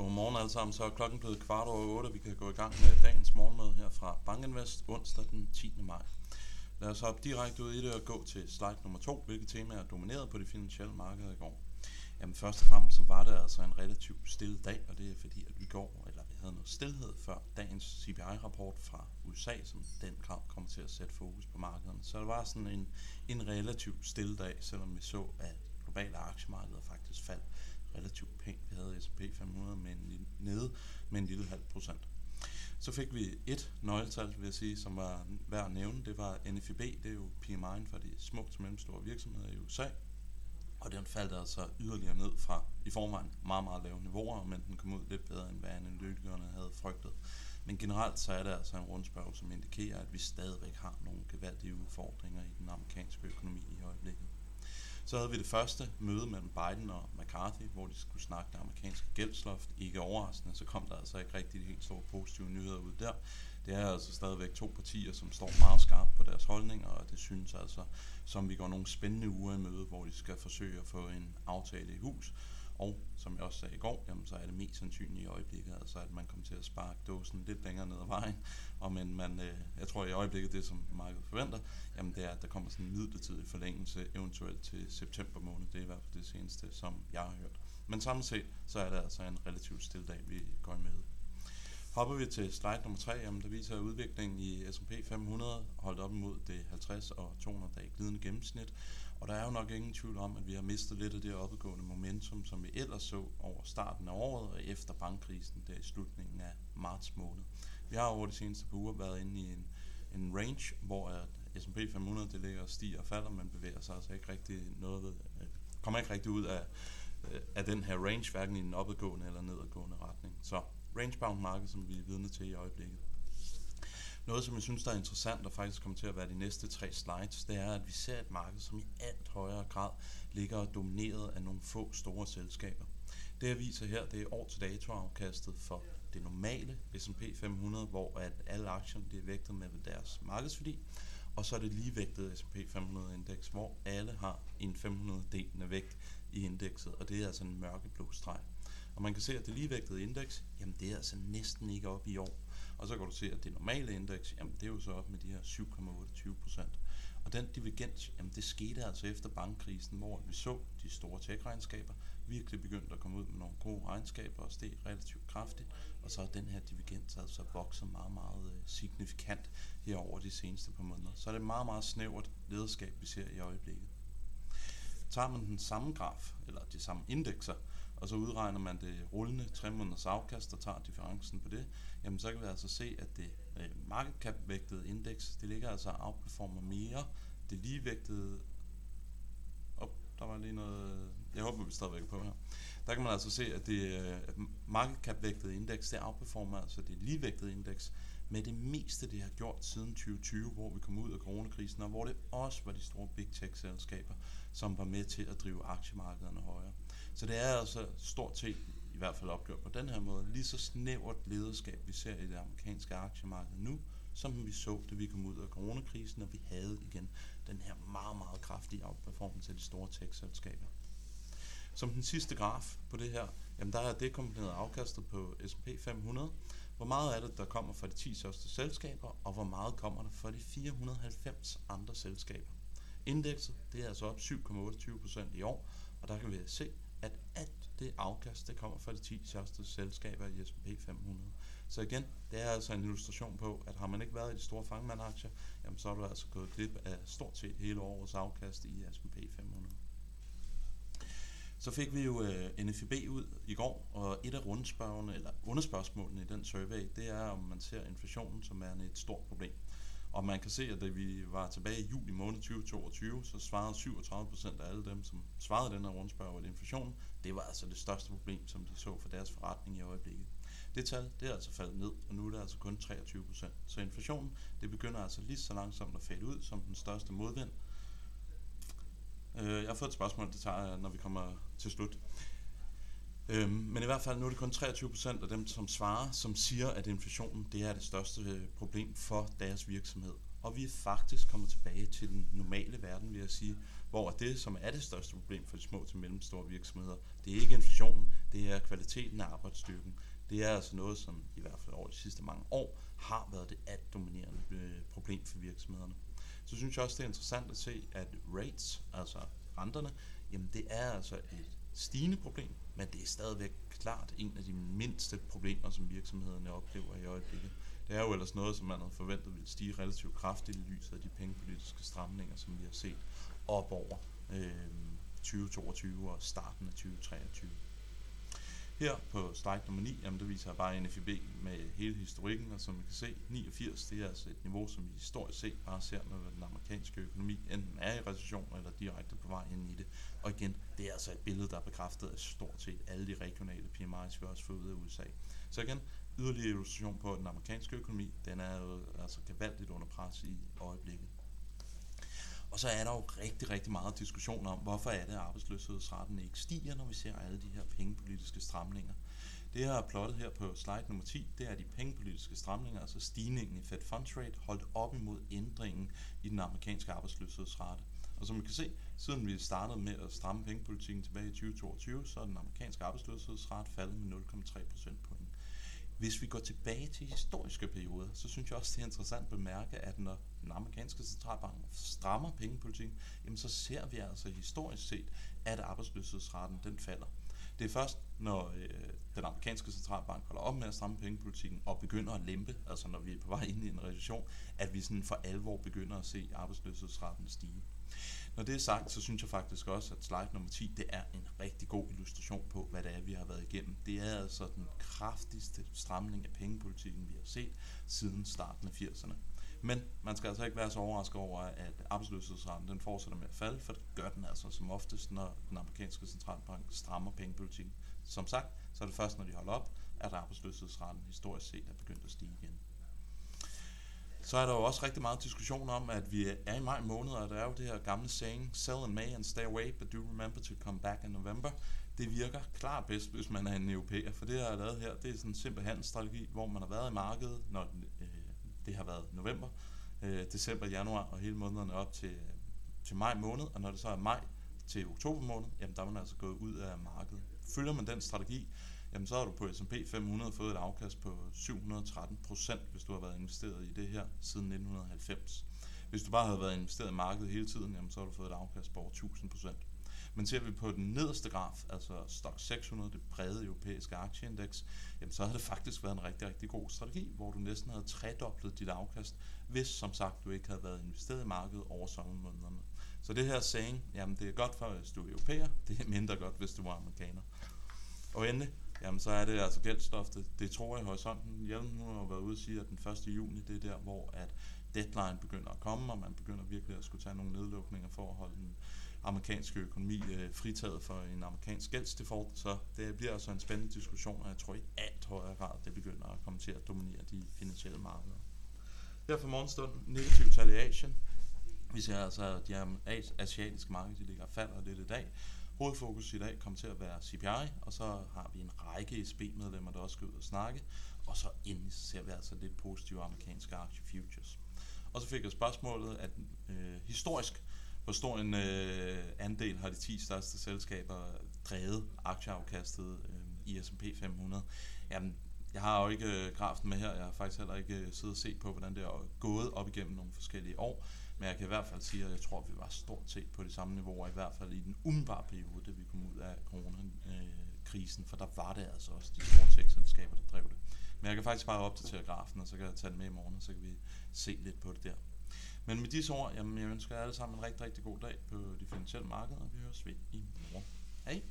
Godmorgen alle sammen. Så er klokken blevet kvart over 8. Vi kan gå i gang med dagens morgenmøde her fra Bankinvest onsdag den 10. maj. Lad os hoppe direkte ud i det og gå til slide nummer 2, hvilke temaer dominerede på de finansielle markeder i går. Jamen først og fremmest så var det altså en relativt stille dag, og det er fordi, at vi går, eller vi havde noget stillhed før dagens CPI-rapport fra USA, som den grad kommer til at sætte fokus på markederne. Så det var sådan en, en relativt stille dag, selvom vi så, at globale aktiemarkeder faktisk faldt relativt pænt. Vi havde S&P 500 med en, nede med en lille halv procent. Så fik vi et nøgletal, vil jeg sige, som var værd at nævne. Det var NFIB, det er jo PMI'en for de små til mellemstore virksomheder i USA. Og den faldt altså yderligere ned fra i forvejen meget, meget lave niveauer, men den kom ud lidt bedre, end hvad analytikerne havde frygtet. Men generelt så er det altså en rundspørg, som indikerer, at vi stadigvæk har nogle gevaldige udfordringer i den amerikanske økonomi i øjeblikket. Så havde vi det første møde mellem Biden og McCarthy, hvor de skulle snakke det amerikanske gældsloft. Ikke overraskende, så kom der altså ikke rigtig de helt store positive nyheder ud der. Det er altså stadigvæk to partier, som står meget skarpt på deres holdninger, og det synes altså, som vi går nogle spændende uger i møde, hvor de skal forsøge at få en aftale i hus. Og som jeg også sagde i går, jamen, så er det mest sandsynligt i øjeblikket, altså at man kommer til at sparke dåsen lidt længere ned ad vejen. Og men man, øh, jeg tror i øjeblikket, det som markedet forventer, jamen det er, at der kommer sådan en midlertidig forlængelse, eventuelt til september måned. Det er i hvert fald det seneste, som jeg har hørt. Men samlet set, så er det altså en relativt stille dag, vi går med. Hopper vi til slide nummer 3, jamen der viser udviklingen i S&P 500 holdt op imod det 50 og 200 dag glidende gennemsnit, og der er jo nok ingen tvivl om, at vi har mistet lidt af det opadgående momentum, som vi ellers så over starten af året og efter bankkrisen der i slutningen af marts måned. Vi har over de seneste par uger været inde i en, en range, hvor S&P 500 det ligger og stiger og falder, men bevæger sig altså ikke rigtig noget ved, øh, kommer ikke rigtig ud af, øh, af den her range, hverken i den opadgående eller nedadgående retning. Så range-bound marked, som vi er vidne til i øjeblikket. Noget, som jeg synes, der er interessant og faktisk kommer til at være de næste tre slides, det er, at vi ser et marked, som i alt højere grad ligger domineret af nogle få store selskaber. Det jeg viser her, det er år til dato afkastet for det normale S&P 500, hvor at alle aktierne er vægtet med deres markedsværdi, og så er det ligevægtede S&P 500 indeks, hvor alle har en 500 delende vægt i indekset, og det er altså en mørkeblå streg. Og man kan se, at det ligevægtede indeks, jamen det er altså næsten ikke op i år. Og så kan du se, at det normale indeks, jamen det er jo så op med de her 7,28 procent. Og den divergens, jamen det skete altså efter bankkrisen, hvor vi så de store tech-regnskaber virkelig begyndte at komme ud med nogle gode regnskaber og steg relativt kraftigt. Og så er den her divergens altså vokset meget, meget øh, signifikant her over de seneste par måneder. Så er det meget, meget snævert lederskab, vi ser i øjeblikket. Tager man den samme graf, eller de samme indekser, og så udregner man det rullende 3 måneders afkast og tager differencen på det, jamen så kan vi altså se, at det øh, vægtede indeks, det ligger altså outperformer mere det ligevægtede op, der var lige noget, jeg håber vi stadigvæk på her. Der kan man altså se, at det øh, market cap vægtede indeks, det outperformer altså det ligevægtede indeks med det meste, det har gjort siden 2020, hvor vi kom ud af coronakrisen, og hvor det også var de store big tech-selskaber, som var med til at drive aktiemarkederne højere. Så det er altså stort set, i hvert fald opgjort på den her måde, lige så snævert lederskab, vi ser i det amerikanske aktiemarked nu, som vi så, da vi kom ud af coronakrisen, og vi havde igen den her meget, meget kraftige outperformance af de store tech-selskaber. Som den sidste graf på det her, jamen der er det kombineret afkastet på S&P 500. Hvor meget er det, der kommer fra de 10 største selskaber, og hvor meget kommer der fra de 490 andre selskaber. Indekset det er altså op 7,28% i år, og der kan vi se, at alt det afkast, det kommer fra de 10 største selskaber i S&P 500. Så igen, det er altså en illustration på, at har man ikke været i de store fangmandaktier, jamen så er du altså gået glip af stort set hele årets afkast i S&P 500. Så fik vi jo øh, NFIB ud i går, og et af rundspørgene, eller underspørgsmålene i den survey, det er, om man ser inflationen som er et stort problem. Og man kan se, at da vi var tilbage i juli måned 2022, så svarede 37% af alle dem, som svarede den her rundspørg, at inflationen, det var altså det største problem, som de så for deres forretning i øjeblikket. Det tal, det er altså faldet ned, og nu er det altså kun 23%. Så inflationen, det begynder altså lige så langsomt at fade ud som den største modvind. Øh, jeg har fået et spørgsmål, det tager jeg, når vi kommer til slut. Øhm, men i hvert fald nu er det kun 23% af dem, som svarer, som siger, at inflationen det er det største øh, problem for deres virksomhed. og vi er faktisk kommet tilbage til den normale verden, vil jeg sige, hvor det, som er det største problem for de små til mellemstore virksomheder, det er ikke inflationen, det er kvaliteten af arbejdsstyrken. Det er altså noget, som i hvert fald over de sidste mange år har været det alt dominerende øh, problem for virksomhederne. Så synes jeg også, det er interessant at se, at rates, altså renterne, jamen det er altså et stigende problem, men det er stadigvæk klart en af de mindste problemer, som virksomhederne oplever i øjeblikket. Det er jo ellers noget, som man havde forventet ville stige relativt kraftigt i lyset af de pengepolitiske stramninger, som vi har set op over øh, 2022 og starten af 2023. Her på slide nummer 9, jamen der viser jeg bare NFIB med hele historikken, og som vi kan se, 89, det er altså et niveau, som vi historisk set bare ser, når den amerikanske økonomi enten er i recession eller direkte på vej ind i det. Og igen, det er altså et billede, der er bekræftet af stort set alle de regionale PMI's, vi også får ud af USA. Så igen, yderligere illustration på, at den amerikanske økonomi, den er jo altså gevaldigt under pres i øjeblikket. Og så er der jo rigtig, rigtig meget diskussion om, hvorfor er det, at arbejdsløshedsraten ikke stiger, når vi ser alle de her pengepolitiske stramninger. Det jeg har plottet her på slide nummer 10, det er de pengepolitiske stramninger, altså stigningen i Fed Funds Rate, holdt op imod ændringen i den amerikanske arbejdsløshedsrate. Og som vi kan se, siden vi startede med at stramme pengepolitikken tilbage i 2022, så er den amerikanske arbejdsløshedsrate faldet med 0,3 procentpoint. Hvis vi går tilbage til historiske perioder, så synes jeg også, det er interessant at bemærke, at når den amerikanske centralbank strammer pengepolitikken, jamen så ser vi altså historisk set, at arbejdsløshedsraten den falder. Det er først, når øh, den amerikanske centralbank holder op med at stramme pengepolitikken og begynder at lempe, altså når vi er på vej ind i en recession, at vi sådan for alvor begynder at se arbejdsløshedsraten stige. Når det er sagt, så synes jeg faktisk også, at slide nummer 10, det er en rigtig god illustration på, hvad det er, vi har været igennem. Det er altså den kraftigste stramning af pengepolitikken, vi har set siden starten af 80'erne. Men man skal altså ikke være så overrasket over, at arbejdsløshedsraten den fortsætter med at falde, for det gør den altså som oftest, når den amerikanske centralbank strammer pengepolitikken. Som sagt, så er det først, når de holder op, at arbejdsløshedsraten historisk set er begyndt at stige igen. Så er der jo også rigtig meget diskussion om, at vi er i maj måned, og der er jo det her gamle saying, sell in May and stay away, but do remember to come back in November. Det virker klart bedst, hvis man er en europæer, for det, jeg har lavet her, det er sådan en simpel handelsstrategi, hvor man har været i markedet, når den det har været november, øh, december, januar og hele månederne op til, øh, til maj måned, og når det så er maj til oktober måned, jamen der er man altså gået ud af markedet. Følger man den strategi, jamen så har du på S&P 500 fået et afkast på 713 procent, hvis du har været investeret i det her siden 1990. Hvis du bare havde været investeret i markedet hele tiden, jamen så har du fået et afkast på over 1000 procent. Men ser vi på den nederste graf, altså Stock 600, det brede europæiske aktieindeks, jamen så har det faktisk været en rigtig, rigtig god strategi, hvor du næsten havde tredoblet dit afkast, hvis som sagt du ikke havde været investeret i markedet over sommermånederne. Så det her saying, jamen det er godt for, hvis du er europæer, det er mindre godt, hvis du er amerikaner. Og endelig, jamen så er det altså gældstoftet. Det tror jeg i horisonten. Hjelm nu har været ude og sige, at den 1. juni, det er der, hvor at deadline begynder at komme, og man begynder virkelig at skulle tage nogle nedlukninger for at holde den amerikanske økonomi øh, fritaget for en amerikansk gældsdefault. Så det bliver altså en spændende diskussion, og jeg tror i alt højere grad, det begynder at komme til at dominere de finansielle markeder. Her for morgenstunden, negativ tal i Asien. Vi ser altså, at de asiatiske markeder de ligger og falder lidt i dag. Hovedfokus i dag kommer til at være CPI, og så har vi en række SB-medlemmer, der også skal ud og snakke. Og så endelig ser vi altså lidt positive amerikanske aktie futures. Og så fik jeg spørgsmålet, at øh, historisk, hvor stor en øh, andel har de 10 største selskaber drevet aktieafkastet øh, i S&P 500? Jamen, jeg har jo ikke øh, grafen med her, jeg har faktisk heller ikke øh, siddet og set på, hvordan det er gået op igennem nogle forskellige år. Men jeg kan i hvert fald sige, at jeg tror, at vi var stort set på de samme niveauer, i hvert fald i den umiddelbare periode, da vi kom ud af coronakrisen, for der var det altså også de store tech-selskaber, der drev det. Men jeg kan faktisk bare opdatere grafen, og så kan jeg tage den med i morgen, og så kan vi se lidt på det der. Men med disse ord, jamen, jeg ønsker jer alle sammen en rigtig, rigtig god dag på de finansielle markeder, og vi høres ved i morgen. Hej!